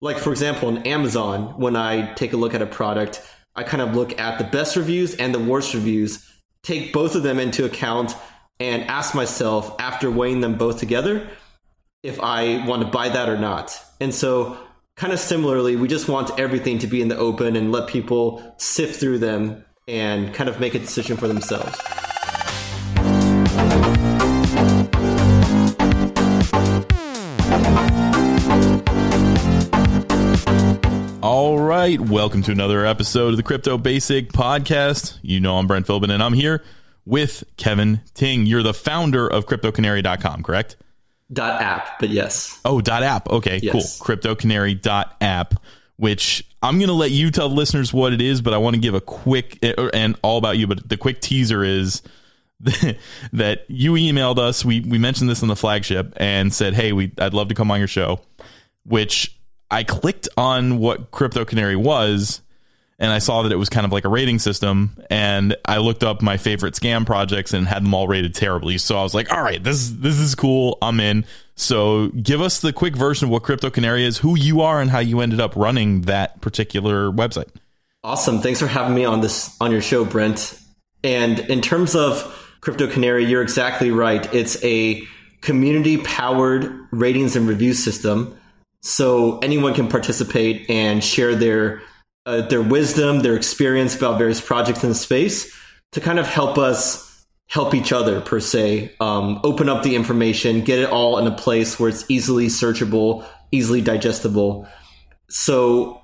like for example, on Amazon, when I take a look at a product, I kind of look at the best reviews and the worst reviews, take both of them into account, and ask myself after weighing them both together if I want to buy that or not. And so, kind of similarly, we just want everything to be in the open and let people sift through them and kind of make a decision for themselves. Right, welcome to another episode of the Crypto Basic Podcast. You know I'm Brent Philbin, and I'm here with Kevin Ting. You're the founder of CryptoCanary.com, correct? Dot app, but yes. Oh, dot app. Okay, Yes. cool. CryptoCanary dot app, which I'm going to let you tell the listeners what it is, but I want to give a quick eh, and all about you. But the quick teaser is that you emailed us. We we mentioned this on the flagship and said, "Hey, we I'd love to come on your show." Which I clicked on what Crypto Canary was, and I saw that it was kind of like a rating system. And I looked up my favorite scam projects and had them all rated terribly. So I was like, "All right, this this is cool. I'm in." So give us the quick version of what Crypto Canary is, who you are, and how you ended up running that particular website. Awesome. Thanks for having me on this on your show, Brent. And in terms of Crypto Canary, you're exactly right. It's a community powered ratings and review system. So anyone can participate and share their uh, their wisdom, their experience about various projects in the space to kind of help us help each other per se, um, open up the information, get it all in a place where it's easily searchable, easily digestible. So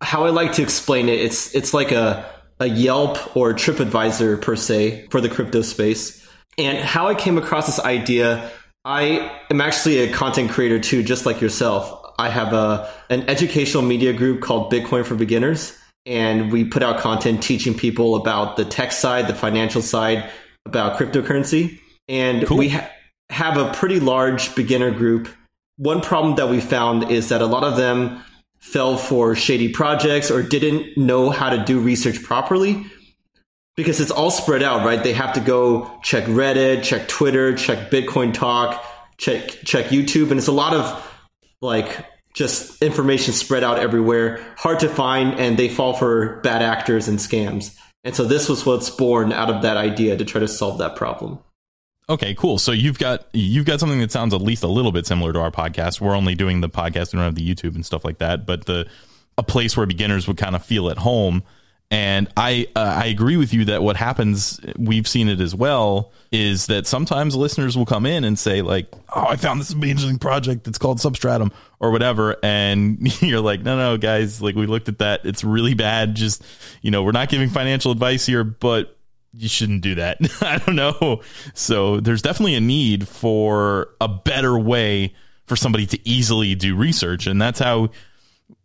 how I like to explain it, it's it's like a a Yelp or TripAdvisor per se for the crypto space. And how I came across this idea, I am actually a content creator too, just like yourself. I have a an educational media group called Bitcoin for Beginners, and we put out content teaching people about the tech side, the financial side, about cryptocurrency. And we ha- have a pretty large beginner group. One problem that we found is that a lot of them fell for shady projects or didn't know how to do research properly because it's all spread out, right? They have to go check Reddit, check Twitter, check Bitcoin Talk, check check YouTube, and it's a lot of like just information spread out everywhere, hard to find, and they fall for bad actors and scams. And so this was what's born out of that idea to try to solve that problem. Okay, cool. So you've got you've got something that sounds at least a little bit similar to our podcast. We're only doing the podcast, we don't have the YouTube and stuff like that, but the a place where beginners would kind of feel at home. And I uh, I agree with you that what happens, we've seen it as well, is that sometimes listeners will come in and say like, "Oh, I found this amazing project. It's called Substratum or whatever," and you're like, "No, no, guys, like we looked at that. It's really bad. Just you know, we're not giving financial advice here, but you shouldn't do that. I don't know. So there's definitely a need for a better way for somebody to easily do research, and that's how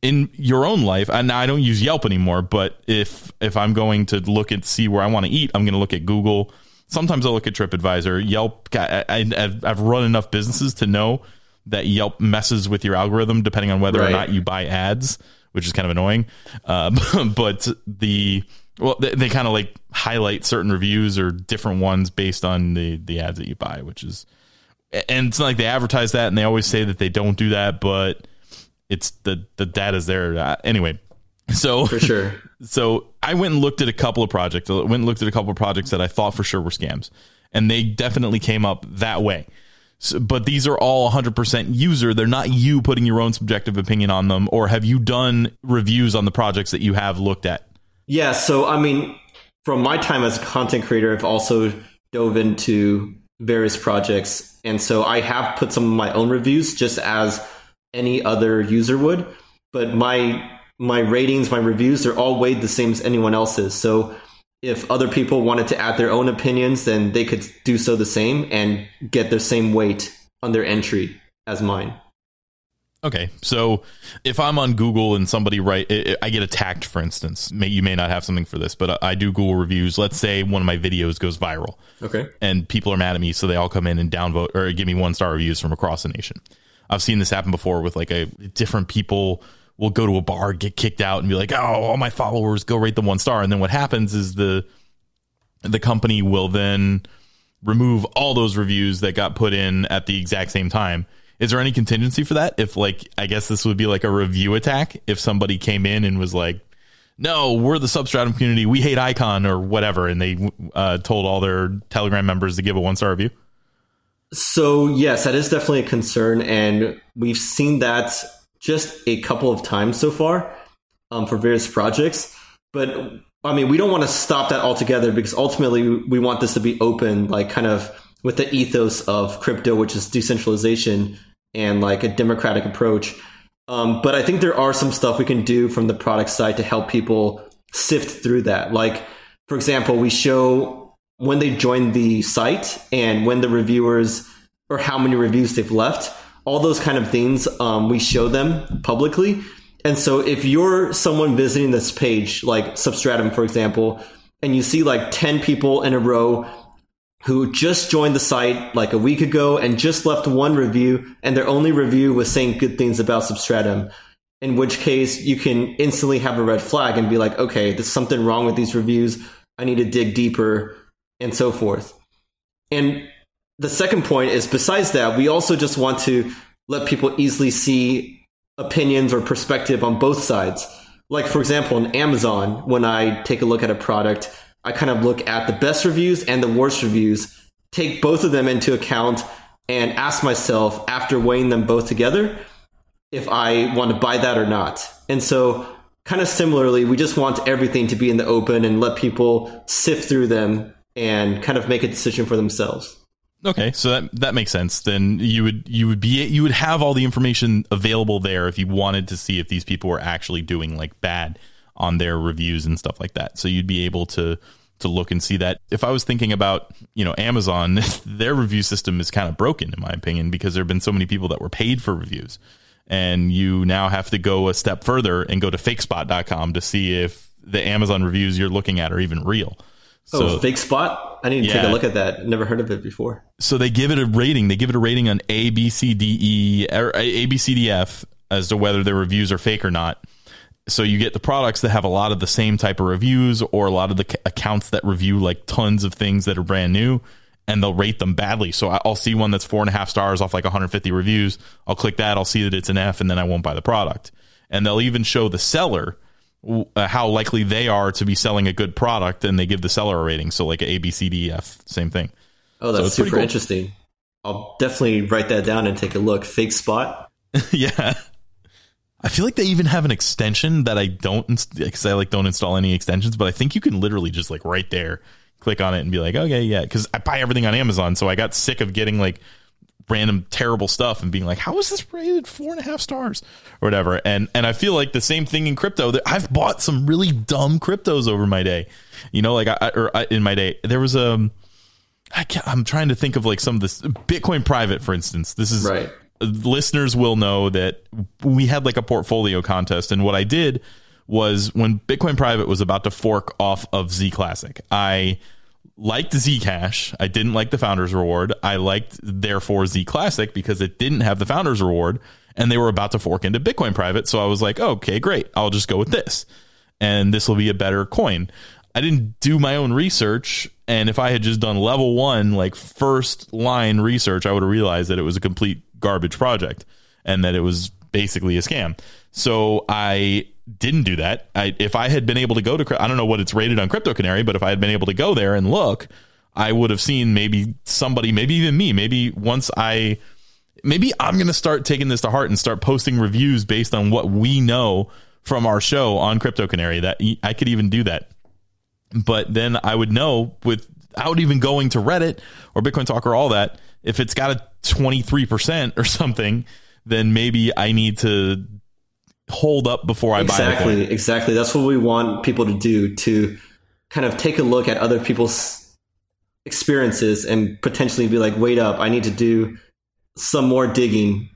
in your own life. And I don't use Yelp anymore, but if if I'm going to look and see where I want to eat, I'm going to look at Google. Sometimes I'll look at TripAdvisor. Yelp. I, I, I've run enough businesses to know that Yelp messes with your algorithm depending on whether Right. or not you buy ads, which is kind of annoying. Uh, but the well, they, they kind of like highlight certain reviews or different ones based on the the ads that you buy, which is and it's not like they advertise that and they always say that they don't do that, but it's the the data's there Uh, anyway. So For sure. so I went and looked at a couple of projects. I went and looked at a couple of projects that I thought for sure were scams, and they definitely came up that way. So, but these are all 100% user. They're not you putting your own subjective opinion on them. Or have you done reviews on the projects that you have looked at? Yeah, so I mean, from my time as a content creator, I've also dove into various projects. And so I have put some of my own reviews just as any other user would. But my my ratings, my reviews, they're all weighed the same as anyone else's. So if other people wanted to add their own opinions, then they could do so the same and get the same weight on their entry as mine. Okay, so if I'm on Google and somebody write, I get attacked, for instance. May, you may not have something for this, but I do Google reviews. Let's say one of my videos goes viral. Okay. and people are mad at me, so they all come in and downvote or give me one star reviews from across the nation. I've seen this happen before with like a different people will go to a bar, get kicked out, and be like, "Oh, all my followers go rate them one star," and then what happens is the the company will then remove all those reviews that got put in at the exact same time is there any contingency for that? If like, I guess this would be like a review attack. If somebody came in and was like, no, we're the substratum community. We hate icon or whatever. And they uh, told all their telegram members to give a one star review. So yes, that is definitely a concern. And we've seen that just a couple of times so far um, for various projects. But I mean, we don't want to stop that altogether because ultimately we want this to be open, like kind of with the ethos of crypto, which is decentralization and like a democratic approach. Um, but I think there are some stuff we can do from the product side to help people sift through that. Like, for example, we show when they join the site and when the reviewers or how many reviews they've left, all those kind of things um, we show them publicly. And so if you're someone visiting this page, like Substratum, for example, and you see like 10 people in a row who just joined the site like a week ago and just left one review, and their only review was saying good things about Substratum. In which case, you can instantly have a red flag and be like, okay, there's something wrong with these reviews. I need to dig deeper, and so forth. And the second point is besides that, we also just want to let people easily see opinions or perspective on both sides. Like, for example, in Amazon, when I take a look at a product, I kind of look at the best reviews and the worst reviews, take both of them into account, and ask myself after weighing them both together if I want to buy that or not. And so, kind of similarly, we just want everything to be in the open and let people sift through them and kind of make a decision for themselves. Okay, so that that makes sense. Then you would you would be you would have all the information available there if you wanted to see if these people were actually doing like bad on their reviews and stuff like that. So you'd be able to to look and see that. If I was thinking about, you know, Amazon, their review system is kind of broken in my opinion because there've been so many people that were paid for reviews. And you now have to go a step further and go to fakespot.com to see if the Amazon reviews you're looking at are even real. Oh, so, oh, Fakespot? I need to yeah. take a look at that. Never heard of it before. So they give it a rating. They give it a rating on A, B, C, D, E, or A, B, C, D, F as to whether their reviews are fake or not so you get the products that have a lot of the same type of reviews or a lot of the accounts that review like tons of things that are brand new and they'll rate them badly so i'll see one that's four and a half stars off like 150 reviews i'll click that i'll see that it's an f and then i won't buy the product and they'll even show the seller uh, how likely they are to be selling a good product and they give the seller a rating. So like a b c d f same thing. Oh that's so super cool. interesting. I'll definitely write that down and take a look. Fakespot? Yeah. I feel like they even have an extension that I don't because I like don't install any extensions, but I think you can literally just like right there click on it and be like, okay, yeah, because I buy everything on Amazon, so I got sick of getting like random terrible stuff and being like, how is this rated four and a half stars or whatever? And and I feel like the same thing in crypto. That I've bought some really dumb cryptos over my day, you know, like I or I, in my day there was a. Um, I am trying to think of like some of this Bitcoin private, for instance. This is right listeners will know that we had like a portfolio contest and what I did was when Bitcoin Private was about to fork off of Z Classic, I liked Zcash. I didn't like the Founders Reward. I liked therefore Z Classic because it didn't have the Founders Reward and they were about to fork into Bitcoin Private. So I was like, okay, great. I'll just go with this. And this will be a better coin. I didn't do my own research. And if I had just done level one, like first line research, I would have realized that it was a complete garbage project and that it was basically a scam. So I didn't do that. I, if I had been able to go to, I don't know what it's rated on Crypto Canary, but if I had been able to go there and look, I would have seen maybe somebody, maybe even me, maybe once I, maybe I'm going to start taking this to heart and start posting reviews based on what we know from our show on Crypto Canary that I could even do that. But then I would know without even going to Reddit or Bitcoin Talk or all that, if it's got a 23% or something, then maybe I need to hold up before I exactly, buy Exactly, exactly. That's what we want people to do to kind of take a look at other people's experiences and potentially be like, wait up, I need to do some more digging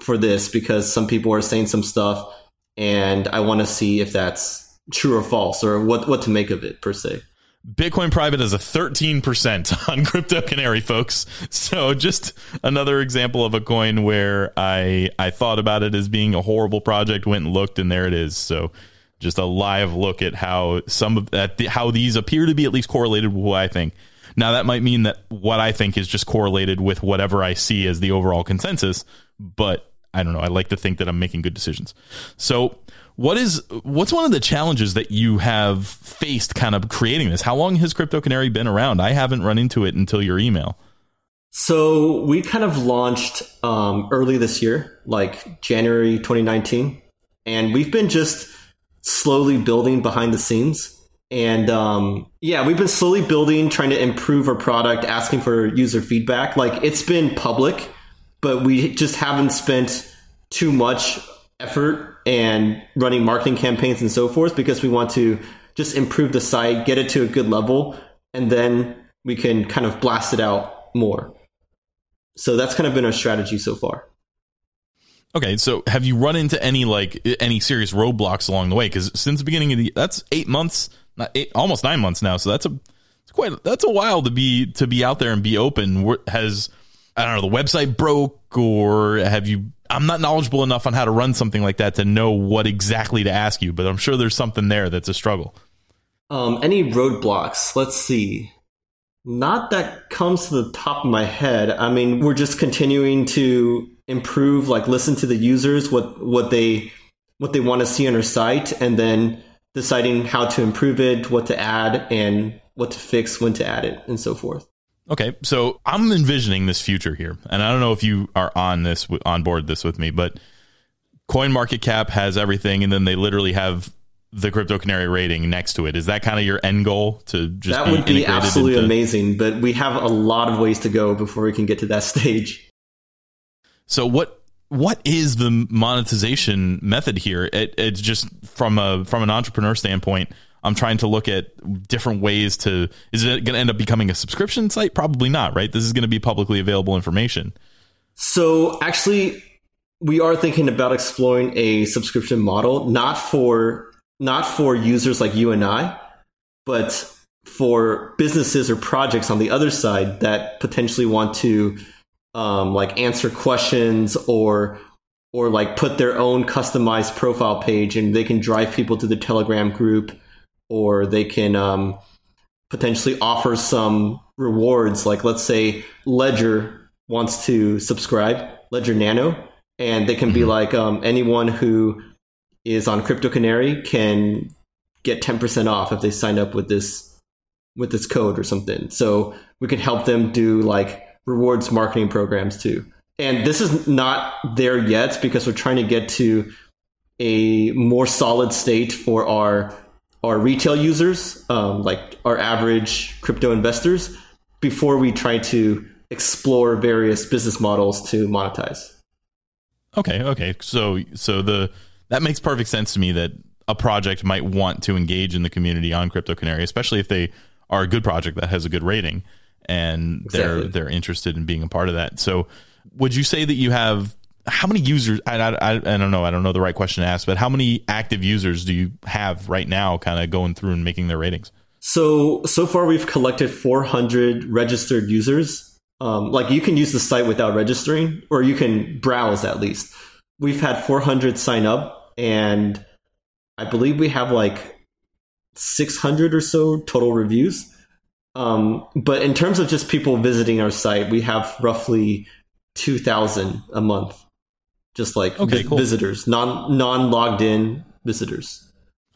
for this because some people are saying some stuff and I want to see if that's true or false or what, what to make of it per se. Bitcoin private is a 13% on Crypto Canary, folks. So just another example of a coin where I I thought about it as being a horrible project, went and looked, and there it is. So just a live look at how some of that how these appear to be at least correlated with what I think. Now that might mean that what I think is just correlated with whatever I see as the overall consensus, but I don't know. I like to think that I'm making good decisions. So, what is what's one of the challenges that you have faced kind of creating this? How long has Crypto Canary been around? I haven't run into it until your email. So we kind of launched um, early this year, like January 2019, and we've been just slowly building behind the scenes. And um, yeah, we've been slowly building, trying to improve our product, asking for user feedback. Like it's been public, but we just haven't spent too much effort and running marketing campaigns and so forth because we want to just improve the site, get it to a good level, and then we can kind of blast it out more. So that's kind of been our strategy so far. Okay, so have you run into any like any serious roadblocks along the way? Because since the beginning of the that's eight months, not eight, almost nine months now. So that's a it's quite that's a while to be to be out there and be open. Has I don't know the website broke or have you? I'm not knowledgeable enough on how to run something like that to know what exactly to ask you, but I'm sure there's something there that's a struggle. Um, any roadblocks? Let's see. Not that comes to the top of my head. I mean, we're just continuing to improve, like listen to the users, what what they what they want to see on our site, and then deciding how to improve it, what to add, and what to fix, when to add it, and so forth. Okay, so I'm envisioning this future here, and I don't know if you are on this on board this with me, but Coin Market Cap has everything, and then they literally have the crypto canary rating next to it. Is that kind of your end goal to just that would be absolutely into... amazing but we have a lot of ways to go before we can get to that stage. So what what is the monetization method here? It, it's just from a from an entrepreneur standpoint i'm trying to look at different ways to is it going to end up becoming a subscription site? Probably not right? This is going to be publicly available information. So actually we are thinking about exploring a subscription model not for not for users like you and I, but for businesses or projects on the other side that potentially want to um, like answer questions or or like put their own customized profile page and they can drive people to the telegram group or they can um, potentially offer some rewards like let's say ledger wants to subscribe ledger nano and they can be mm-hmm. like um, anyone who is on Crypto Canary can get 10% off if they sign up with this with this code or something. So we can help them do like rewards marketing programs too. And this is not there yet because we're trying to get to a more solid state for our our retail users, um, like our average crypto investors, before we try to explore various business models to monetize. Okay, okay. So so the that makes perfect sense to me that a project might want to engage in the community on Crypto Canary, especially if they are a good project that has a good rating and exactly. they're they're interested in being a part of that. So, would you say that you have how many users? I, I, I don't know. I don't know the right question to ask, but how many active users do you have right now, kind of going through and making their ratings? So so far, we've collected 400 registered users. Um, like you can use the site without registering, or you can browse at least. We've had 400 sign up and I believe we have like 600 or so total reviews. Um, but in terms of just people visiting our site, we have roughly 2,000 a month, just like okay, cool. visitors, non non logged in visitors.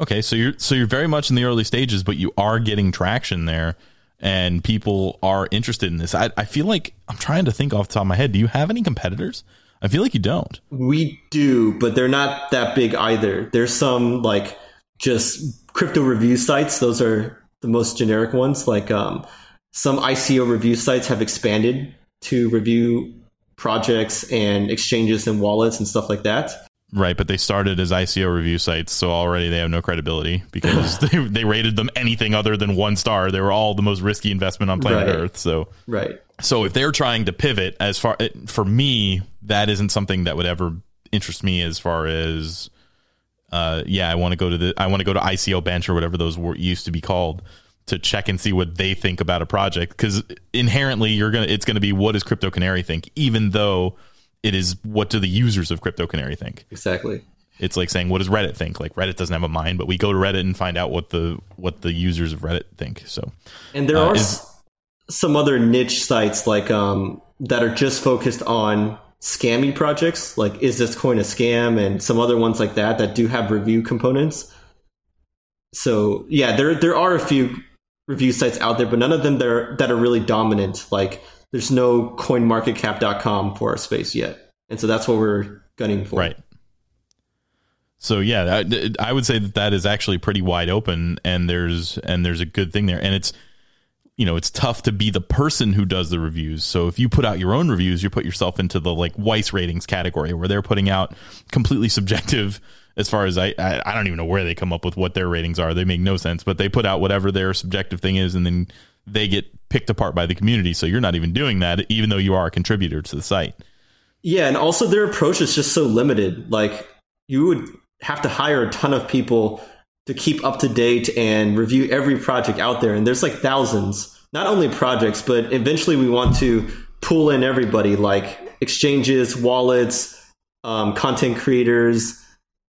Okay, so you're so you're very much in the early stages, but you are getting traction there, and people are interested in this. I, I feel like I'm trying to think off the top of my head. Do you have any competitors? I feel like you don't. We do, but they're not that big either. There's some like just crypto review sites. Those are the most generic ones. Like um, some ICO review sites have expanded to review projects and exchanges and wallets and stuff like that. Right, but they started as ICO review sites, so already they have no credibility because they, they rated them anything other than one star. They were all the most risky investment on planet right. Earth. So right. So if they're trying to pivot, as far for me, that isn't something that would ever interest me. As far as, uh, yeah, I want to go to the I want to go to ICO Bench or whatever those were used to be called to check and see what they think about a project because inherently you're gonna it's gonna be what does Crypto Canary think, even though it is what do the users of Crypto Canary think? Exactly. It's like saying what does Reddit think? Like Reddit doesn't have a mind, but we go to Reddit and find out what the what the users of Reddit think. So, and there uh, are is, some other niche sites like um, that are just focused on scammy projects, like is this coin a scam, and some other ones like that that do have review components. So yeah, there there are a few review sites out there, but none of them that are, that are really dominant. Like there's no CoinMarketCap.com for our space yet, and so that's what we're gunning for. Right. So yeah, I, I would say that that is actually pretty wide open, and there's and there's a good thing there, and it's you know it's tough to be the person who does the reviews. So if you put out your own reviews, you put yourself into the like Weiss ratings category, where they're putting out completely subjective. As far as I, I, I don't even know where they come up with what their ratings are. They make no sense, but they put out whatever their subjective thing is, and then they get picked apart by the community. So you're not even doing that, even though you are a contributor to the site. Yeah, and also their approach is just so limited. Like you would have to hire a ton of people to keep up to date and review every project out there, and there's like thousands. Not only projects, but eventually we want to pull in everybody, like exchanges, wallets, um, content creators.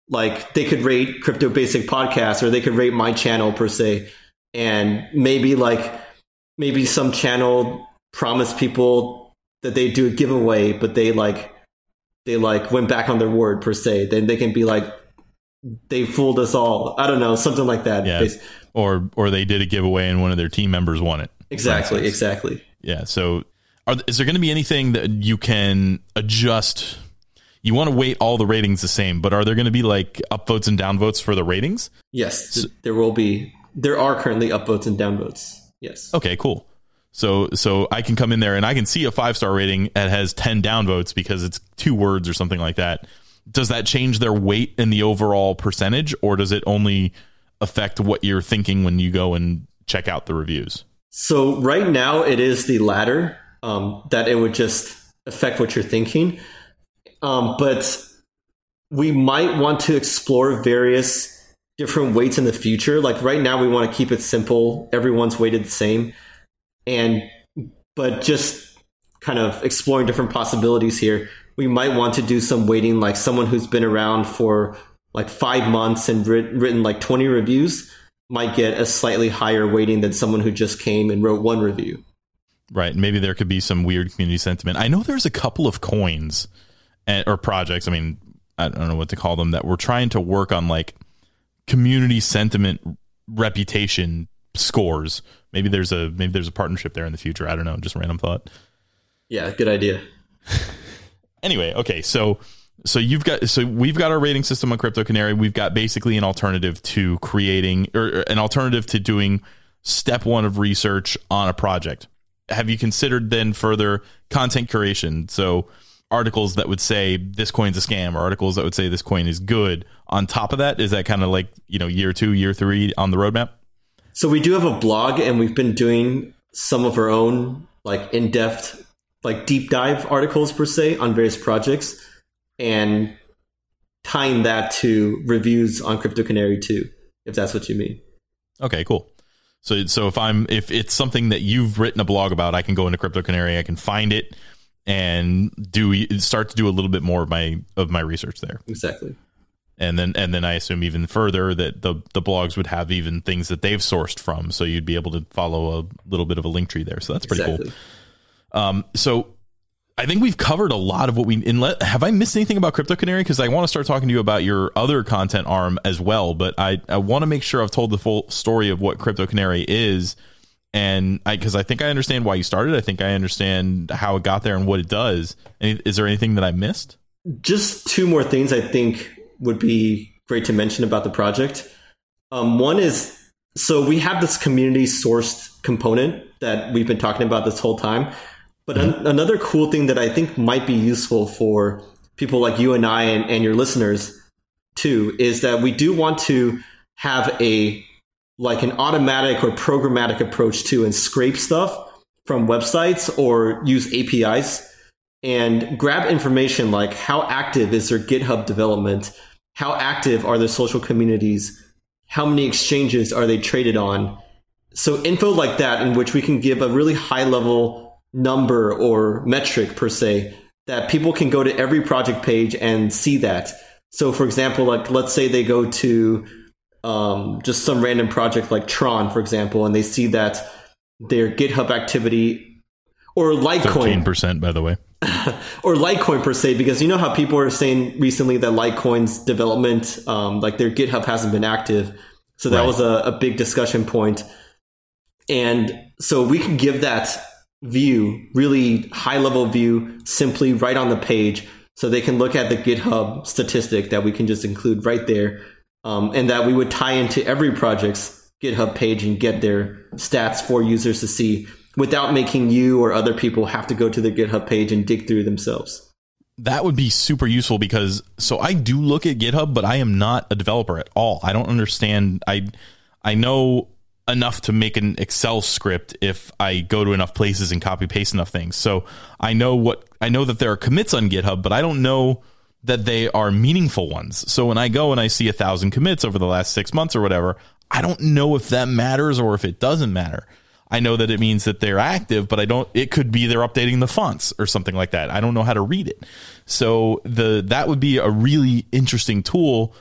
Like they could rate Crypto Basic Podcast, or they could rate my channel per se, and maybe like maybe some channel promised people that they do a giveaway, but they like they like went back on their word per se. Then they can be like they fooled us all. I don't know, something like that. Yeah. Or or they did a giveaway and one of their team members won it. Exactly, exactly. Yeah. So are, is there going to be anything that you can adjust? You want to weight all the ratings the same, but are there going to be like upvotes and downvotes for the ratings? Yes, so, there will be. There are currently upvotes and downvotes. Yes. Okay, cool. So so I can come in there and I can see a five star rating that has ten downvotes because it's two words or something like that. Does that change their weight in the overall percentage, or does it only affect what you're thinking when you go and check out the reviews? So right now it is the latter um, that it would just affect what you're thinking, um, but we might want to explore various different weights in the future. Like right now, we want to keep it simple. Everyone's weighted the same and but just kind of exploring different possibilities here we might want to do some weighting like someone who's been around for like five months and written, written like 20 reviews might get a slightly higher weighting than someone who just came and wrote one review right maybe there could be some weird community sentiment i know there's a couple of coins and, or projects i mean i don't know what to call them that we're trying to work on like community sentiment reputation scores maybe there's a maybe there's a partnership there in the future. I don't know, just random thought. Yeah, good idea. anyway, okay, so so you've got so we've got our rating system on Crypto Canary. We've got basically an alternative to creating or an alternative to doing step one of research on a project. Have you considered then further content curation? So articles that would say this coin's a scam or articles that would say this coin is good on top of that is that kind of like you know year two year three on the roadmap so we do have a blog, and we've been doing some of our own like in depth, like deep dive articles per se on various projects, and tying that to reviews on Crypto Canary too, if that's what you mean. Okay, cool. So so if I'm if it's something that you've written a blog about, I can go into Crypto Canary, I can find it and do start to do a little bit more of my of my research there. Exactly and then and then I assume even further that the the blogs would have even things that they've sourced from, so you'd be able to follow a little bit of a link tree there. So that's pretty exactly. cool. Um, so I think we've covered a lot of what we. Let, have I missed anything about Crypto Canary? Because I want to start talking to you about your other content arm as well, but I I want to make sure I've told the full story of what Crypto Canary is. And I, because I think I understand why you started. I think I understand how it got there and what it does. is there anything that I missed? Just two more things I think would be great to mention about the project. Um, one is so we have this community sourced component that we've been talking about this whole time. But an- another cool thing that I think might be useful for people like you and I and, and your listeners too is that we do want to have a like an automatic or programmatic approach to and scrape stuff from websites or use APIs and grab information like how active is their GitHub development? How active are their social communities? How many exchanges are they traded on? So info like that in which we can give a really high level number or metric per se that people can go to every project page and see that. So for example, like let's say they go to um, just some random project like Tron, for example, and they see that their GitHub activity or Litecoin. 13%, by the way. or Litecoin per se, because you know how people are saying recently that Litecoin's development, um, like their GitHub hasn't been active. So that Right. was a, a big discussion point. And so we can give that view, really high level view, simply right on the page. So they can look at the GitHub statistic that we can just include right there. Um, and that we would tie into every project's GitHub page and get their stats for users to see without making you or other people have to go to the GitHub page and dig through themselves. That would be super useful because so I do look at GitHub, but I am not a developer at all. I don't understand. I I know enough to make an Excel script if I go to enough places and copy paste enough things. So I know what I know that there are commits on GitHub, but I don't know that they are meaningful ones. So when I go and I see a thousand commits over the last six months or whatever, I don't know if that matters or if it doesn't matter. I know that it means that they're active, but I don't. It could be they're updating the fonts or something like that. I don't know how to read it. So the that would be a really interesting tool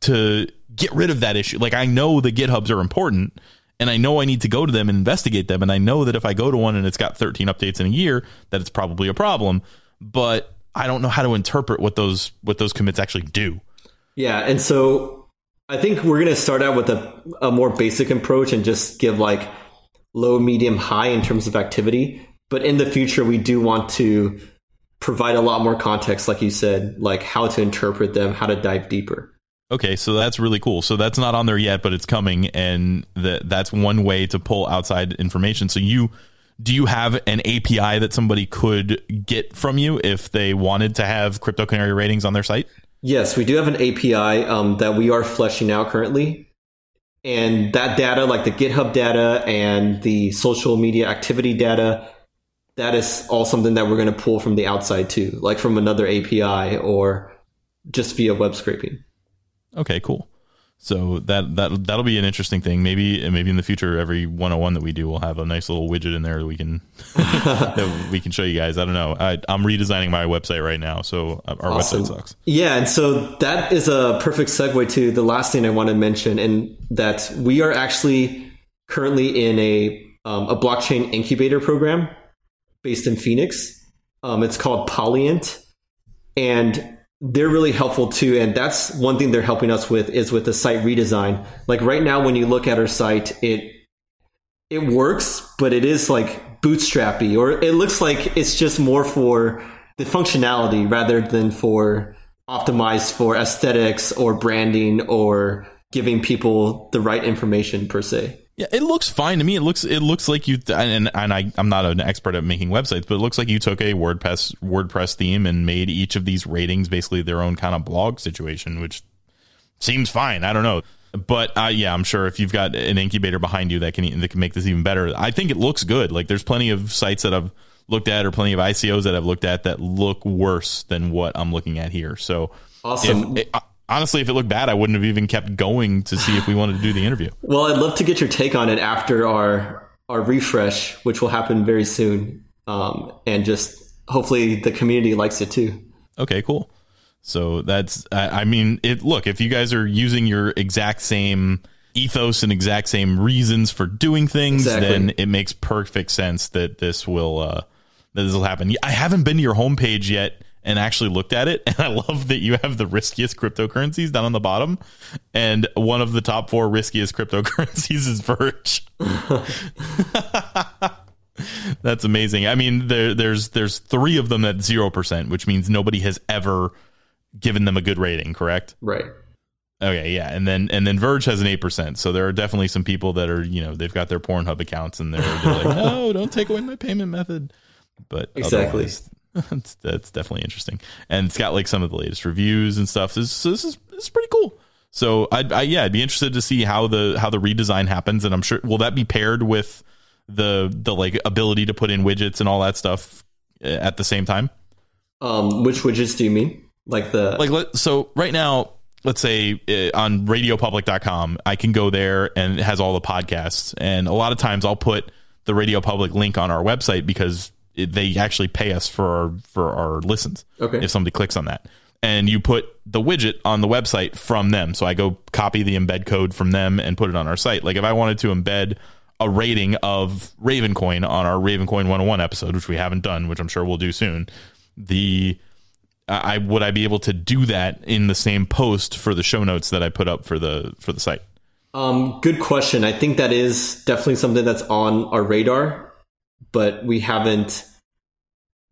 to get rid of that issue. Like I know the GitHubs are important, and I know I need to go to them and investigate them, and I know that if I go to one and it's got 13 updates in a year, that it's probably a problem. But I don't know how to interpret what those what those commits actually do. Yeah, and so I think we're going to start out with a, a more basic approach and just give like low, medium, high in terms of activity. But in the future, we do want to provide a lot more context, like you said, like how to interpret them, how to dive deeper. Okay, so that's really cool. So that's not on there yet, but it's coming, and that that's one way to pull outside information. So you do you have an API that somebody could get from you if they wanted to have crypto canary ratings on their site? Yes, we do have an API um, that we are fleshing out currently. And that data, like the GitHub data and the social media activity data, that is all something that we're going to pull from the outside too, like from another API or just via web scraping. Okay, cool. So that that that'll be an interesting thing. Maybe maybe in the future, every 101 that we do, we'll have a nice little widget in there that we can that we can show you guys. I don't know. I, I'm redesigning my website right now, so uh, our Awesome. website sucks. Yeah, and so that is a perfect segue to the last thing I want to mention, and that we are actually currently in a um, a blockchain incubator program based in Phoenix. Um, it's called Polyient, and they're really helpful too. And that's one thing they're helping us with is with the site redesign. Like right now, when you look at our site, it it works, but it is like bootstrappy, or it looks like it's just more for the functionality rather than for optimized for aesthetics or branding or giving people the right information per se. Yeah, it looks fine to me. It looks it looks like you and and I I'm not an expert at making websites, but it looks like you took a WordPress WordPress theme and made each of these ratings basically their own kind of blog situation, which seems fine. I don't know. But uh, yeah, I'm sure if you've got an incubator behind you that can that can make this even better. I think it looks good. Like there's plenty of sites that I've looked at or plenty of ICOs that I've looked at that look worse than what I'm looking at here. So Awesome. if, honestly, if it looked bad, I wouldn't have even kept going to see if we wanted to do the interview. Well, I'd love to get your take on it after our our refresh, which will happen very soon, um, and just hopefully the community likes it too. Okay, cool. So that's, I I mean, it. Look, if you guys are using your exact same ethos and exact same reasons for doing things, Exactly. then it makes perfect sense that this will uh, that this will happen. I haven't been to your homepage yet and actually looked at it, and I love that you have the riskiest cryptocurrencies down on the bottom, and one of the top four riskiest cryptocurrencies is Verge. That's amazing. I mean, there, there's there's three of them at zero percent, which means nobody has ever given them a good rating. Correct? Right. Okay, yeah, and then and then Verge has an eight percent. So there are definitely some people that are you know they've got their Pornhub accounts and they're, they're like, no, don't take away my payment method. But Exactly. that's, that's definitely interesting, and it's got like some of the latest reviews and stuff. This, so this is this is pretty cool. So I'd, I yeah, I'd be interested to see how the how the redesign happens, and I'm sure will that be paired with the the like ability to put in widgets and all that stuff at the same time. Um, which widgets do you mean? Like the like let, so right now let's say uh, on radiopublic.com i can go there and it has all the podcasts and a lot of times i'll put the radio public link on our website because they actually pay us for our for our listens Okay. if somebody clicks on that and you put the widget on the website from them so i go copy the embed code from them and put it on our site like if i wanted to embed a rating of Ravencoin on our Ravencoin 101 episode, which we haven't done, which I'm sure we'll do soon. The I would I be able to do that in the same post for the show notes that I put up for the for the site? Um, good question. I think that is definitely something that's on our radar, but we haven't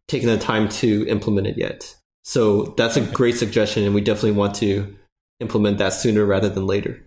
taken the time to implement it yet. So that's a great suggestion, and we definitely want to implement that sooner rather than later.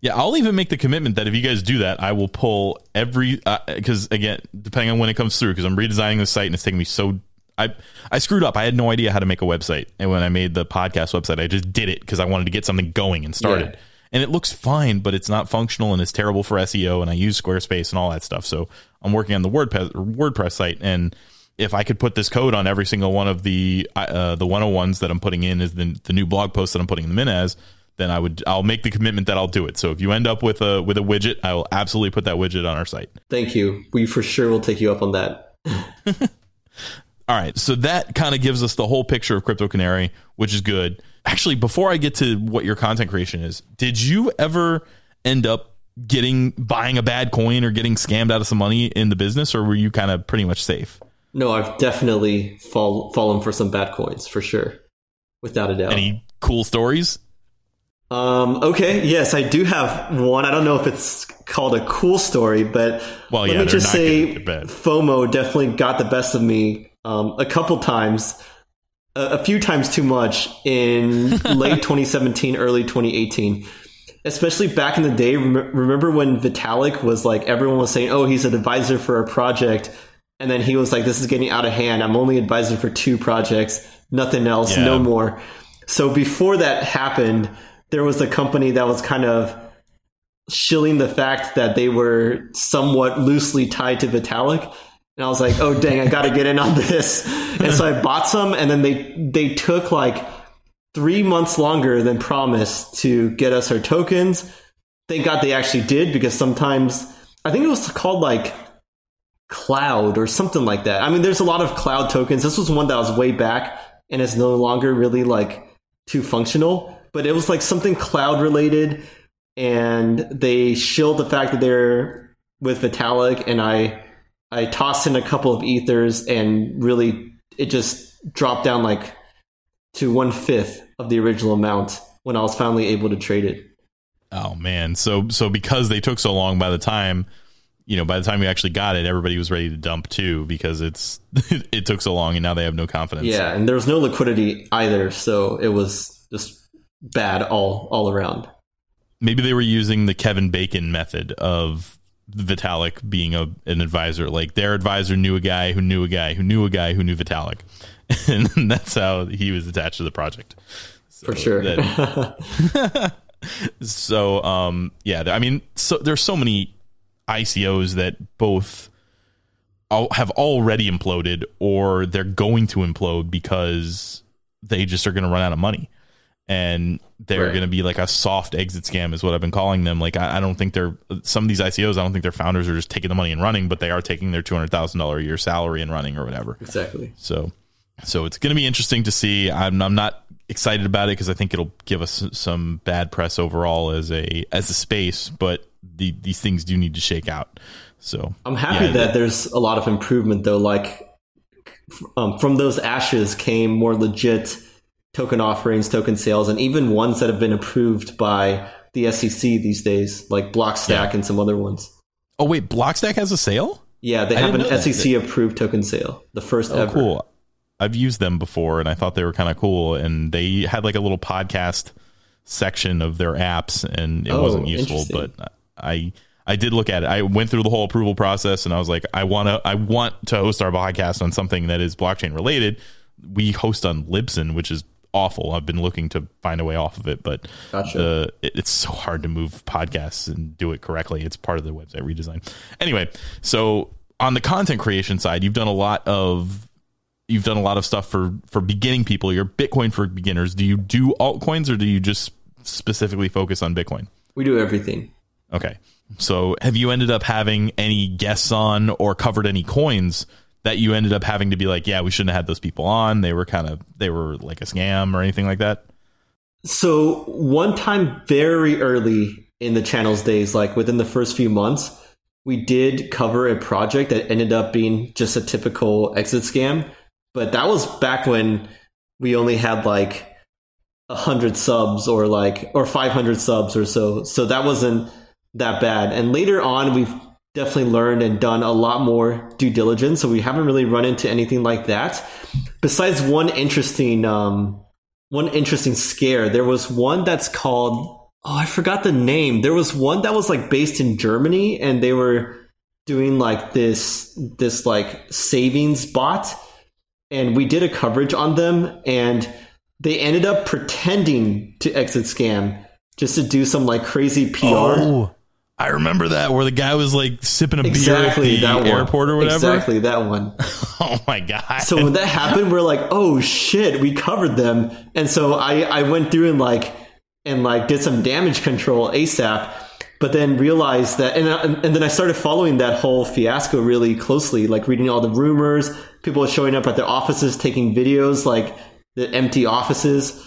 Yeah, I'll even make the commitment that if you guys do that, I will pull every because uh, again, depending on when it comes through, because I'm redesigning the site and it's taking me so. I I screwed up. I had no idea how to make a website, and when I made the podcast website, I just did it because I wanted to get something going and started. Yeah. And it looks fine, but it's not functional and it's terrible for SEO. And I use Squarespace and all that stuff. So I'm working on the WordPress WordPress site, and if I could put this code on every single one of the uh, the 101s that I'm putting in is the the new blog post that I'm putting them in as, then I would I'll make the commitment that I'll do it. So if you end up with a with a widget, I will absolutely put that widget on our site. Thank you. We for sure will take you up on that. All right, so that kind of gives us the whole picture of Crypto Canary, which is good. Actually, before I get to what your content creation is, did you ever end up getting buying a bad coin or getting scammed out of some money in the business, or were you kind of pretty much safe? No, I've definitely fall, fallen for some bad coins for sure, without a doubt. Any cool stories? Um, okay, yes, I do have one. I don't know if it's called a cool story, but well, let yeah, me just say FOMO definitely got the best of me um, a couple times, a, a few times too much in late 2017, early 2018. Especially back in the day, rem- remember when Vitalik was like, everyone was saying, oh, he's an advisor for a project. And then he was like, this is getting out of hand. I'm only advising for two projects, nothing else, yeah. no more. So before that happened, there was a company that was kind of shilling the fact that they were somewhat loosely tied to Vitalik. And I was like, oh dang, I gotta get in on this. And so I bought some and then they they took like three months longer than promised to get us our tokens. Thank God they actually did because sometimes I think it was called like cloud or something like that. I mean, there's a lot of cloud tokens. This was one that was way back and is no longer really like too functional but it was like something cloud related, and they shilled the fact that they're with Vitalik, and I I tossed in a couple of ethers, and really it just dropped down like to one fifth of the original amount when I was finally able to trade it. Oh man, so so because they took so long, by the time you know, by the time we actually got it, everybody was ready to dump too because it's it took so long, and now they have no confidence. Yeah, and there was no liquidity either, so it was just bad all all around. Maybe they were using the Kevin Bacon method of Vitalik being a, an advisor. Like their advisor knew a guy who knew a guy who knew a guy who knew Vitalik, and that's how he was attached to the project. So For sure. That, so, um, yeah, I mean, so there's so many ICOs that both have already imploded or they're going to implode because they just are going to run out of money and they're right. going to be like a soft exit scam is what I've been calling them. Like I, I, don't think they're some of these ICOs. I don't think their founders are just taking the money and running, but they are taking their two hundred thousand dollar a year salary and running or whatever. Exactly. So, so it's going to be interesting to see. I'm, I'm not excited about it because I think it'll give us some bad press overall as a as a space, but the, these things do need to shake out. So I'm happy yeah, that, that there's a lot of improvement though. Like um, from those ashes came more legit token offerings, token sales, and even ones that have been approved by the SEC these days, like Blockstack yeah. and some other ones. Oh wait, Blockstack has a sale? Yeah, they I have an SEC approved token sale, the first oh, ever. Cool. I've used them before, and I thought they were kind of cool. And they had like a little podcast section of their apps, and it oh, wasn't useful, but I. I did look at it. I went through the whole approval process and I was like, I want to I want to host our podcast on something that is blockchain related. We host on Libsyn, which is awful. I've been looking to find a way off of it, but gotcha. Uh, it, it's so hard to move podcasts and do it correctly. It's part of the website redesign. Anyway, so on the content creation side, you've done a lot of you've done a lot of stuff for for beginning people. You're Bitcoin for beginners. Do you do altcoins or do you just specifically focus on Bitcoin? We do everything. Okay. So, have you ended up having any guests on or covered any coins that you ended up having to be like, yeah, we shouldn't have had those people on. They were kind of they were like a scam or anything like that. So one time, very early in the channel's days, like within the first few months, we did cover a project that ended up being just a typical exit scam, but that was back when we only had like a hundred subs or like or 500 subs or so. So that wasn't that bad. And later on, we've definitely learned and done a lot more due diligence. So we haven't really run into anything like that. Besides one interesting, um, one interesting scare, there was one that's called oh, I forgot the name. There was one that was like based in Germany, and they were doing like this this like savings bot, and we did a coverage on them, and they ended up pretending to exit scam just to do some like crazy PR. Oh, I remember that where the guy was like sipping a exactly beer at the airport or whatever. Exactly that one. oh my god! So when that happened, we're like, oh shit, we covered them, and so I I went through and like and like did some damage control ASAP, but then realized that, and, uh, and then I started following that whole fiasco really closely, like reading all the rumors, people showing up at their offices taking videos, like the empty offices.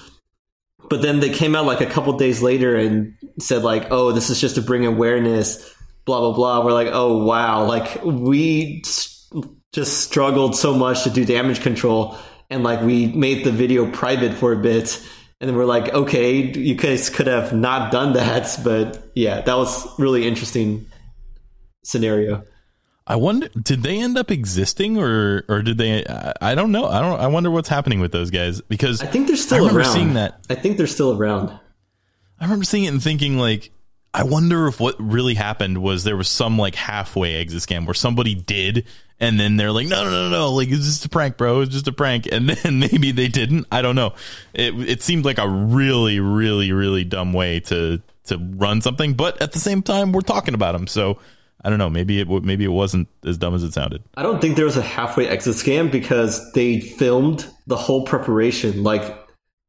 But then they came out like a couple days later and said like, "Oh, this is just to bring awareness." Blah blah blah. We're like, "Oh wow!" Like we just struggled so much to do damage control, and like we made the video private for a bit and then we're like, okay, you guys could have not done that, but yeah, that was really interesting scenario. I wonder, did they end up existing, or or did they? I don't know. I don't. I wonder what's happening with those guys because I think they're still I remember around. Seeing that, I think they're still around. I remember seeing it and thinking like, I wonder if what really happened was there was some like halfway exit scam where somebody did and then they're like, no, no, no, no, like it's just a prank, bro. It's just a prank. And then maybe they didn't. I don't know. It it seemed like a really, really, really dumb way to to run something, but at the same time, we're talking about them, so. I don't know. Maybe it maybe it wasn't as dumb as it sounded. I don't think there was a halfway exit scam because they filmed the whole preparation. Like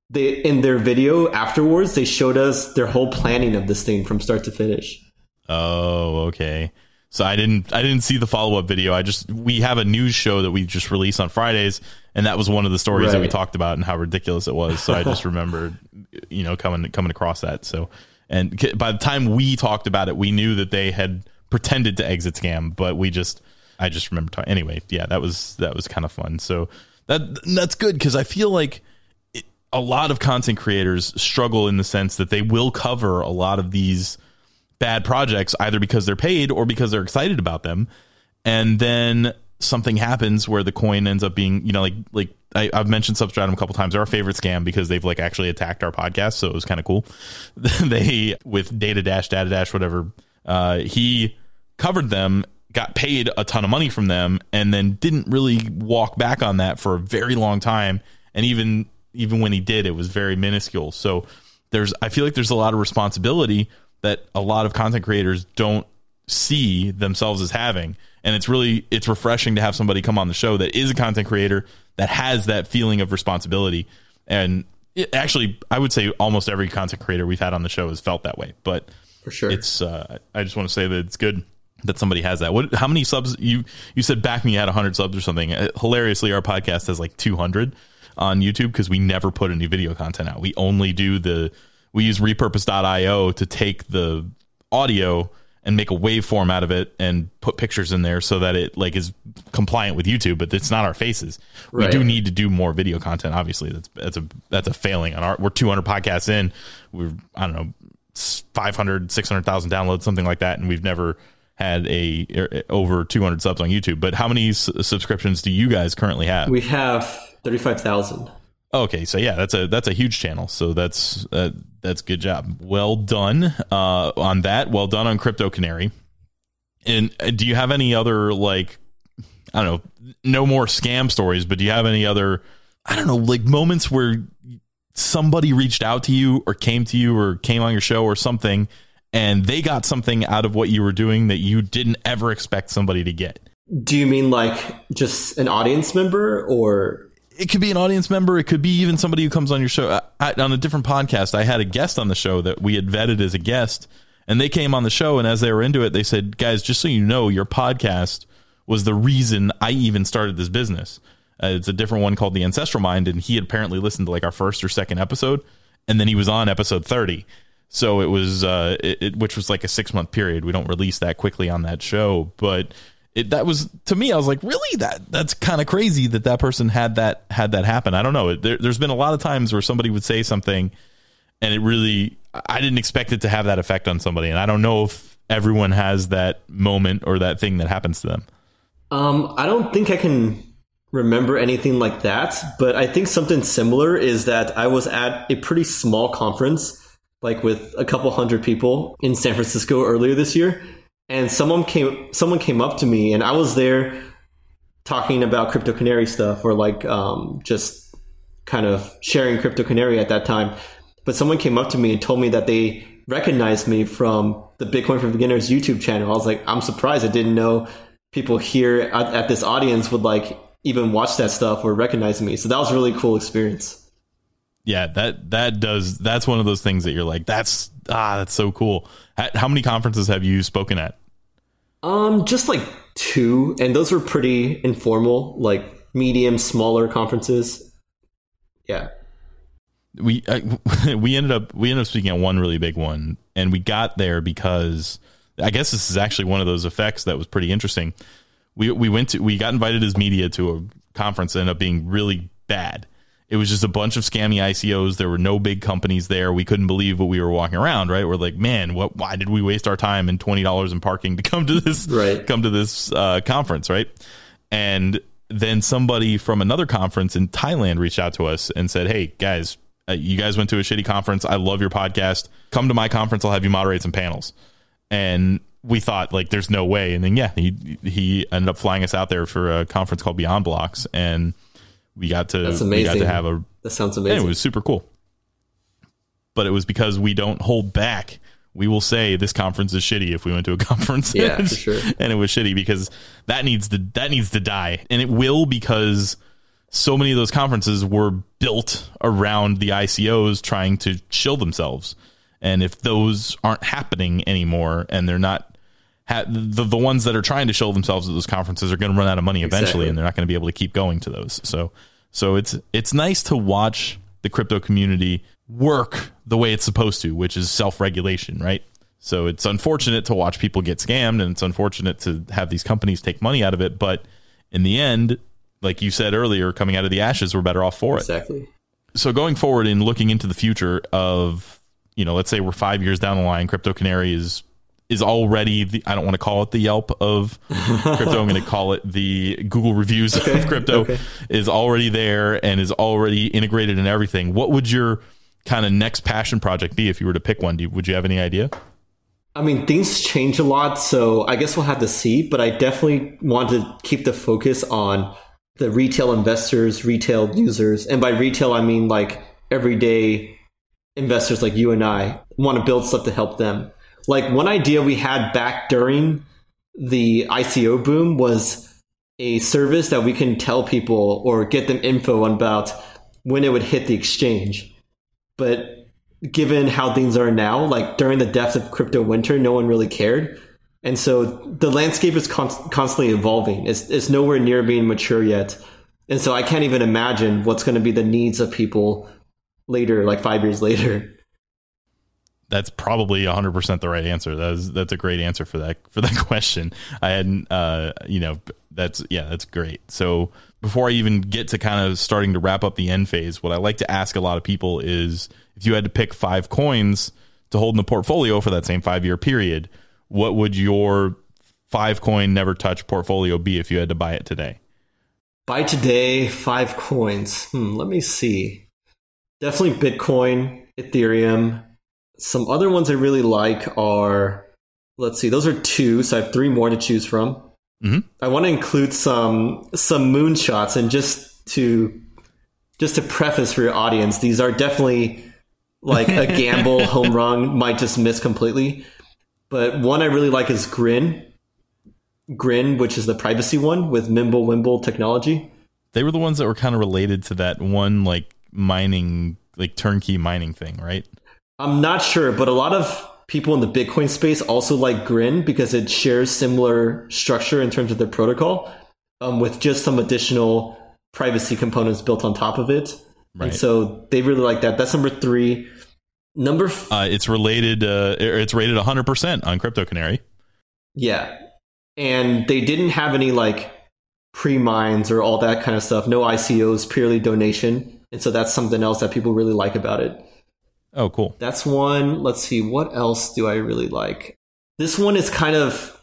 they in their video afterwards, they showed us their whole planning of this thing from start to finish. Oh, okay. So I didn't I didn't see the follow up video. I just we have a news show that we just release on Fridays, and that was one of the stories right. that we talked about and how ridiculous it was. So I just remembered, you know, coming coming across that. So and by the time we talked about it, we knew that they had pretended to exit scam, but we just I just remember talking. Anyway, yeah, that was that was kind of fun. So that that's good because I feel like it, a lot of content creators struggle in the sense that they will cover a lot of these bad projects either because they're paid or because they're excited about them and then something happens where the coin ends up being you know like like I, have mentioned Substratum a couple times. They're our favorite scam because they've like actually attacked our podcast, so it was kind of cool. they with Data Dash, Data Dash, whatever. Uh, he covered them, got paid a ton of money from them, and then didn't really walk back on that for a very long time. And even even when he did, it was very minuscule. So there's I feel like there's a lot of responsibility that a lot of content creators don't see themselves as having and it's really it's refreshing to have somebody come on the show that is a content creator that has that feeling of responsibility and it, actually i would say almost every content creator we've had on the show has felt that way but for sure it's uh, i just want to say that it's good that somebody has that what how many subs you you said back me had 100 subs or something uh, hilariously our podcast has like 200 on youtube because we never put any video content out we only do the we use repurpose.io to take the audio and make a waveform out of it and put pictures in there so that it like is compliant with YouTube, but it's not our faces. Right. We do need to do more video content. Obviously, that's that's a that's a failing on our. We're 200 podcasts in. We're I don't know 500 600,000 downloads, something like that, and we've never had a er, over 200 subs on YouTube. But how many s- subscriptions do you guys currently have? We have 35,000. Okay, so yeah, that's a that's a huge channel. So that's uh, that's good job. Well done uh, on that. Well done on Crypto Canary. And uh, do you have any other like I don't know, no more scam stories, but do you have any other I don't know, like moments where somebody reached out to you or came to you or came on your show or something and they got something out of what you were doing that you didn't ever expect somebody to get? Do you mean like just an audience member or it could be an audience member. It could be even somebody who comes on your show. I, on a different podcast, I had a guest on the show that we had vetted as a guest, and they came on the show. And as they were into it, they said, "Guys, just so you know, your podcast was the reason I even started this business." Uh, it's a different one called the Ancestral Mind, and he had apparently listened to like our first or second episode, and then he was on episode thirty. So it was, uh, it, it, which was like a six month period. We don't release that quickly on that show, but it, that was to me. I was like, really, that that's kind of crazy that that person had that had that happen. I don't know. There, there's been a lot of times where somebody would say something, and it really, I didn't expect it to have that effect on somebody, and I don't know if everyone has that moment or that thing that happens to them. Um, I don't think I can remember anything like that, but I think something similar is that I was at a pretty small conference, like with a couple hundred people in San Francisco earlier this year, and someone came someone came up to me, and I was there talking about crypto canary stuff or like um, just kind of sharing crypto canary at that time. But someone came up to me and told me that they recognized me from the Bitcoin for Beginners YouTube channel. I was like, I'm surprised. I didn't know people here at, at this audience would like even watch that stuff or recognize me. So that was a really cool experience. Yeah, that that does. That's one of those things that you're like, that's ah, that's so cool. How many conferences have you spoken at? Um, just like two, and those were pretty informal, like medium, smaller conferences. Yeah. We uh, we ended up we ended up speaking at one really big one, and we got there because I guess this is actually one of those effects that was pretty interesting. We we went to we got invited as media to a conference that ended up being really bad. It was just a bunch of scammy ICOs. There were no big companies there. We couldn't believe what we were walking around. Right? We're like, man, what? Why did we waste our time and twenty dollars in parking to come to this right. come to this uh, conference? Right? And then somebody from another conference in Thailand reached out to us and said, "Hey guys, uh, you guys went to a shitty conference. I love your podcast. Come to my conference. I'll have you moderate some panels." And we thought like, "There's no way." And then yeah, he he ended up flying us out there for a conference called Beyond Blocks, and we got to That's we got to have a That sounds and amazing. it was super cool. But it was because we don't hold back. We will say this conference is shitty if we went to a conference. Yeah, for sure. and it was shitty because that needs to that needs to die. And it will because so many of those conferences were built around the ICOs trying to shill themselves. And if those aren't happening anymore and they're not ha- the the ones that are trying to show themselves at those conferences are going to run out of money eventually Exactly. and they're not going to be able to keep going to those. So so it's it's nice to watch the crypto community work the way it's supposed to, which is self-regulation, right? So it's unfortunate to watch people get scammed and it's unfortunate to have these companies take money out of it, but in the end, like you said earlier, coming out of the ashes, we're better off for it exactly. so going forward and looking into the future of you know let's say we're five years down the line crypto canary is is already the i don't want to call it the yelp of crypto i'm going to call it the google reviews of crypto okay. is already there and is already integrated in everything what would your kind of next passion project be if you were to pick one Do you, would you have any idea I mean, things change a lot, so I guess we'll have to see. But I definitely want to keep the focus on the retail investors, retail users, and by retail I mean like everyday investors like you and I want to build stuff to help them. Like one idea we had back during the ICO boom was a service that we can tell people or get them info about when it would hit the exchange. But given how things are now, like during the depths of crypto winter, no one really cared. And so the landscape is con- constantly evolving. It's, it's nowhere near being mature yet. And so I can't even imagine what's going to be the needs of people later, like five years later. That's probably 100% the right answer. That's that's a great answer for that for that question. I hadn't uh you know that's yeah, that's great. So before I even get to kind of starting to wrap up the end phase, what I like to ask a lot of people is if you had to pick 5 coins to hold in the portfolio for that same 5-year period, what would your 5 coin never touch portfolio be if you had to buy it today? Buy today, five coins. Hmm, let me see. Definitely Bitcoin, Ethereum. Some other ones I really like are, let's see, those are two, so I have three more to choose from. Mhm. I want to include some some moonshots, and just to just to preface for your audience, these are definitely like a gamble home run, might just miss completely. But one I really like is Grin. Grin, which is the privacy one with Mimble Wimble technology. They were the ones that were kind of related to that one like mining like turnkey mining thing, right? I'm not sure, but a lot of people in the Bitcoin space also like Grin because it shares similar structure in terms of their protocol, um, with just some additional privacy components built on top of it. Right. And so they really like that. That's number three. Number f- Uh, it's related. Uh, it's rated 100 percent on Crypto Canary. Yeah. And they didn't have any like pre mines or all that kind of stuff. No ICOs, purely donation. And so that's something else that people really like about it. Oh, cool. That's one. Let's see. What else do I really like? This one is kind of,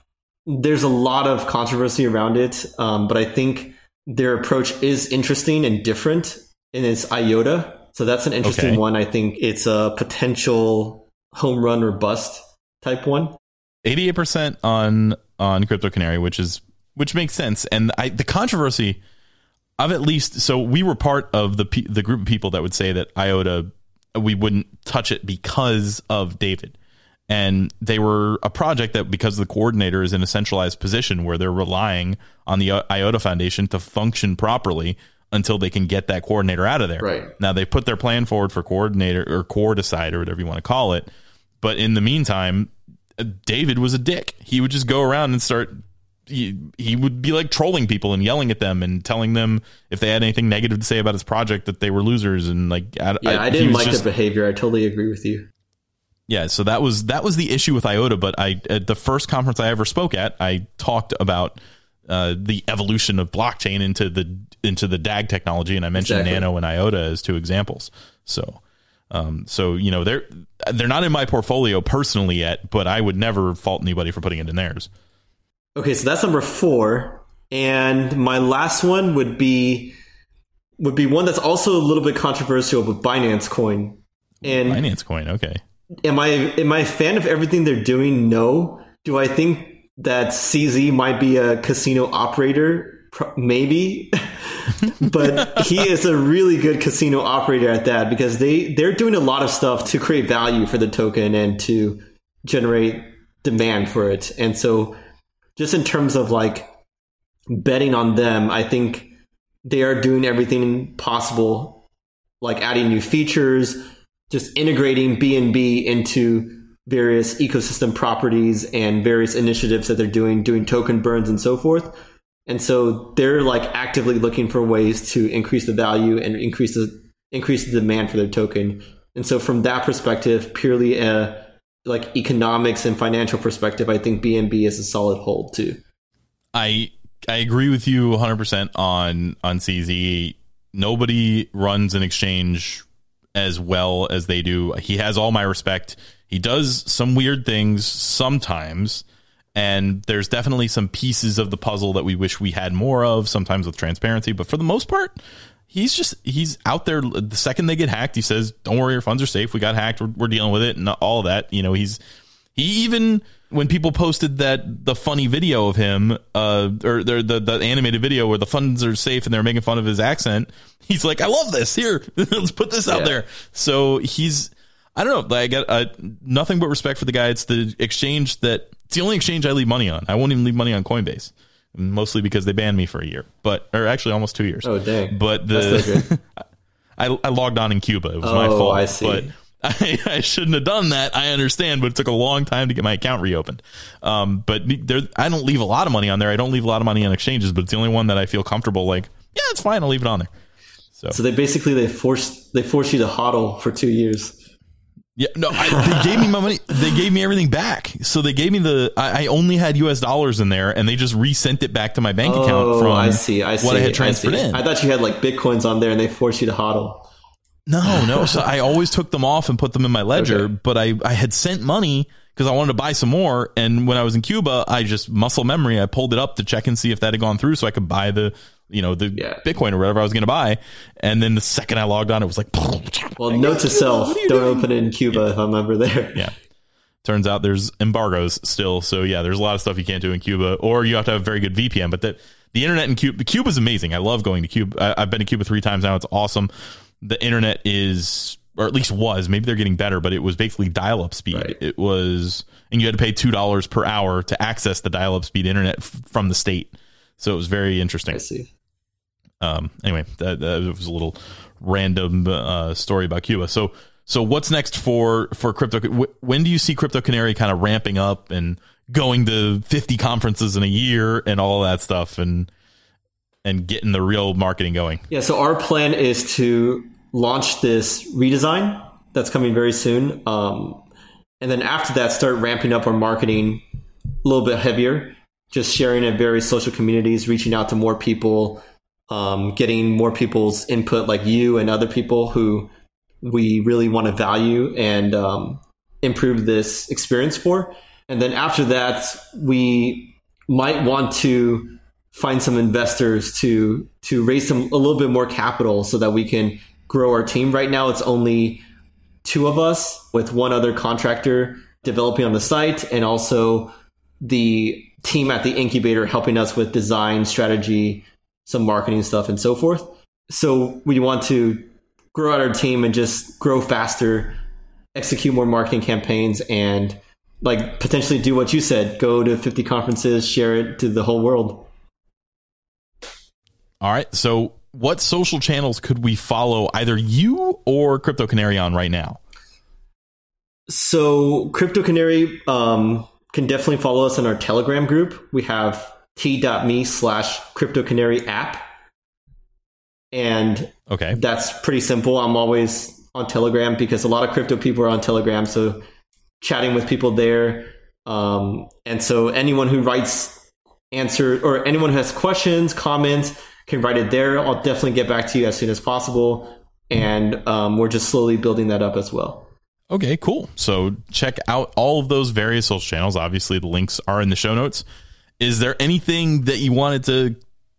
there's a lot of controversy around it. Um, but I think their approach is interesting and different. And it's IOTA. So that's an interesting Okay. one. I think it's a potential home run or bust type one. 88 percent on on Crypto Canary, which is which makes sense. And I the controversy, I've at least so we were part of the the group of people that would say that IOTA we wouldn't touch it because of David. And they were a project that because the coordinator is in a centralized position where they're relying on the IOTA Foundation to function properly until they can get that coordinator out of there. Right. Now they put their plan forward for coordinator or Coordicide or whatever you want to call it. But in the meantime, David was a dick. He would just go around and start. He, he would be like trolling people and yelling at them and telling them if they had anything negative to say about his project that they were losers and like I, Yeah, I, he didn't like just- the behavior. I totally agree with you. yeah, so that was that was the issue with IOTA. But I at the first conference I ever spoke at, I talked about uh, the evolution of blockchain into the into the DAG technology, and I mentioned Exactly. Nano and IOTA as two examples. So, um, so you know they're they're not in my portfolio personally yet, but I would never fault anybody for putting it in theirs. Okay, so that's number four, and my last one would be would be one that's also a little bit controversial, but Binance Coin. And Binance coin, okay. am I am I a fan of everything they're doing? No. Do I think that CZ might be a casino operator? Maybe. but he is a really good casino operator at that because they they're doing a lot of stuff to create value for the token and to generate demand for it. And so just in terms of like betting on them, I think they are doing everything possible like adding new features, just integrating BNB into various ecosystem properties and various initiatives that they're doing, doing token burns and so forth. And so they're like actively looking for ways to increase the value and increase the increase the demand for their token. And so from that perspective, purely a like economics and financial perspective, I think BNB is a solid hold too. I I agree with you 100% on on CZ. Nobody runs an exchange as well as they do. He has all my respect. He does some weird things sometimes and there's definitely some pieces of the puzzle that we wish we had more of sometimes with transparency, but for the most part, he's just he's out there the second they get hacked, he says, "Don't worry, your funds are safe. We got hacked. We're, we're dealing with it." And all that, you know, he's he even when people posted that the funny video of him, uh, or the, the the animated video where the funds are safe and they're making fun of his accent, he's like, "I love this. Here, let's put this out Yeah. there." So he's, I don't know, I got uh, nothing but respect for the guy. It's the exchange that it's the only exchange I leave money on. I won't even leave money on Coinbase, mostly because they banned me for a year, but or actually almost two years. Oh dang. But the I, I logged on in Cuba. It was my Oh, fault. I see. But I, I shouldn't have done that. I understand, but it took a long time to get my account reopened. Um, but there, I don't leave a lot of money on there. I don't leave a lot of money on exchanges, but it's the only one that I feel comfortable. Like, yeah, it's fine. I'll leave it on there. So they basically they forced they forced you to hodl for two years. Yeah, no, I, they gave me my money. They gave me everything back. So they gave me the. I, I only had U.S. dollars in there, and they just resent it back to my bank account Oh, from I see. I see. what I had transferred see. in. I thought you had like bitcoins on there, and they forced you to hodl. No, no. So I always took them off and put them in my ledger, Okay. but I, I had sent money because I wanted to buy some more. And when I was in Cuba, I just muscle memory, I pulled it up to check and see if that had gone through so I could buy the, you know, the Yeah. Bitcoin or whatever I was going to buy. And then the second I logged on, it was like, Well, note to self: what are you don't doing? open it in Cuba if I'm ever there. yeah. Turns out there's embargoes still. So yeah, there's a lot of stuff you can't do in Cuba or you have to have a very good VPN, but the, the internet in Cuba, Cuba is amazing. I love going to Cuba. I, I've been to Cuba three times now. It's awesome. The internet is, or at least was, maybe they're getting better, but it was basically dial up speed. Right. It was, and you had to pay $2 per hour to access the dial up speed internet f- from the state. So it was very interesting I see. Um, anyway, that, that was a little random uh, story about Cuba. So, so what's next for for crypto? When do you see Crypto Canary kind of ramping up and going to fifty conferences in a year and all that stuff and and getting the real marketing going? Yeah. So our plan is to launch this redesign that's coming very soon. Um, and then after that, start ramping up our marketing a little bit heavier, just sharing in various social communities, reaching out to more people, um, getting more people's input, like you and other people who we really want to value and um, improve this experience for. And then after that, we might want to find some investors to to raise some a little bit more capital so that we can grow our team. Right now, it's only two of us with one other contractor developing on the site, and also the team at the incubator helping us with design, strategy, some marketing stuff, and so forth. So we want to grow out our team and just grow faster, execute more marketing campaigns, and like potentially do what you said go to 50 conferences, share it to the whole world. All right. So, what social channels could we follow either you or Crypto Canary on right now? So, Crypto Canary um, can definitely follow us in our Telegram group. We have t.me slash Crypto Canary app. And okay, that's pretty simple. I'm always on Telegram because a lot of crypto people are on Telegram. So, chatting with people there. Um, and so, anyone who writes answer or anyone who has questions, comments, can write it there. I'll definitely get back to you as soon as possible. And um, we're just slowly building that up as well. Okay, cool. So check out all of those various social channels. Obviously, the links are in the show notes. Is there anything that you wanted to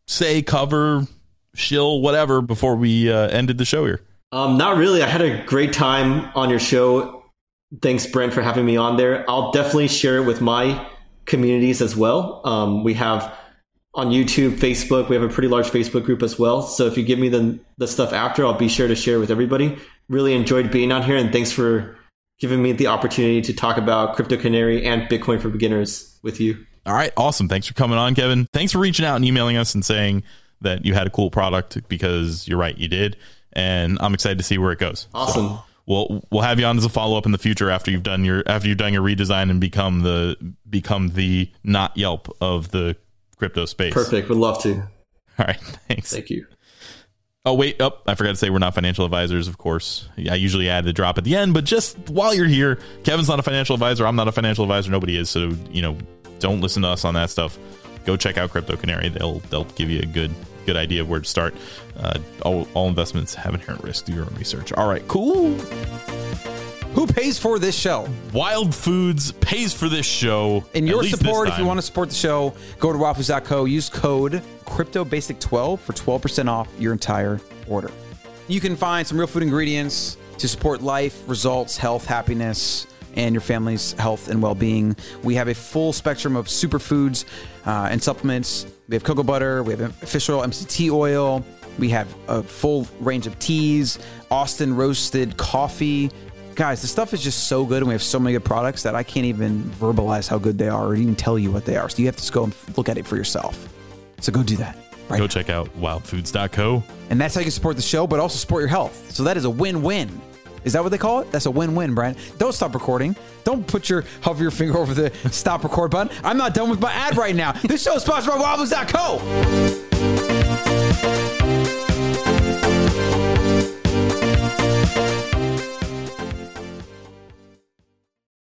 say, cover, shill, whatever before we uh, ended the show here? Um, not really. I had a great time on your show. Thanks, Brent, for having me on there. I'll definitely share it with my communities as well. Um, we have on YouTube, Facebook. We have a pretty large Facebook group as well. So if you give me the the stuff after, I'll be sure to share with everybody. Really enjoyed being on here, and thanks for giving me the opportunity to talk about Crypto Canary and Bitcoin for beginners with you. All right, awesome. Thanks for coming on, Kevin. Thanks for reaching out and emailing us and saying that you had a cool product because you're right, you did, and I'm excited to see where it goes. Awesome. So we'll we'll have you on as a follow up in the future after you've done your after you've done your redesign and become the become the not Yelp of the crypto space. Perfect. Would love to. All right. Thanks. Thank you. Oh wait, up! Oh, I forgot to say we're not financial advisors, of course. I usually add the drop at the end, but just while you're here, Kevin's not a financial advisor. I'm not a financial advisor. Nobody is. So you know, don't listen to us on that stuff. Go check out Crypto Canary. They'll they'll give you a good good idea of where to start. Uh, all all investments have inherent risk. Do your own research. All right, cool. Who pays for this show? Wild Foods pays for this show. In your support, if you want to support the show, go to wildfoods.co. Use code CryptoBasic12 for 12% off your entire order. You can find some real food ingredients to support life, results, health, happiness, and your family's health and well being. We have a full spectrum of superfoods uh, and supplements. We have cocoa butter, we have fish oil, MCT oil, we have a full range of teas, Austin roasted coffee guys, the stuff is just so good, and we have so many good products that I can't even verbalize how good they are, or even tell you what they are. So you have to go and look at it for yourself. So go do that. Right go now. check out wildfoods.co. And that's how you can support the show, but also support your health. So that is a win-win. Is that what they call it? That's a win-win, Brian. Don't stop recording. Don't put your hover your finger over the stop record button. I'm not done with my ad right now. this show is sponsored by wildfoods.co.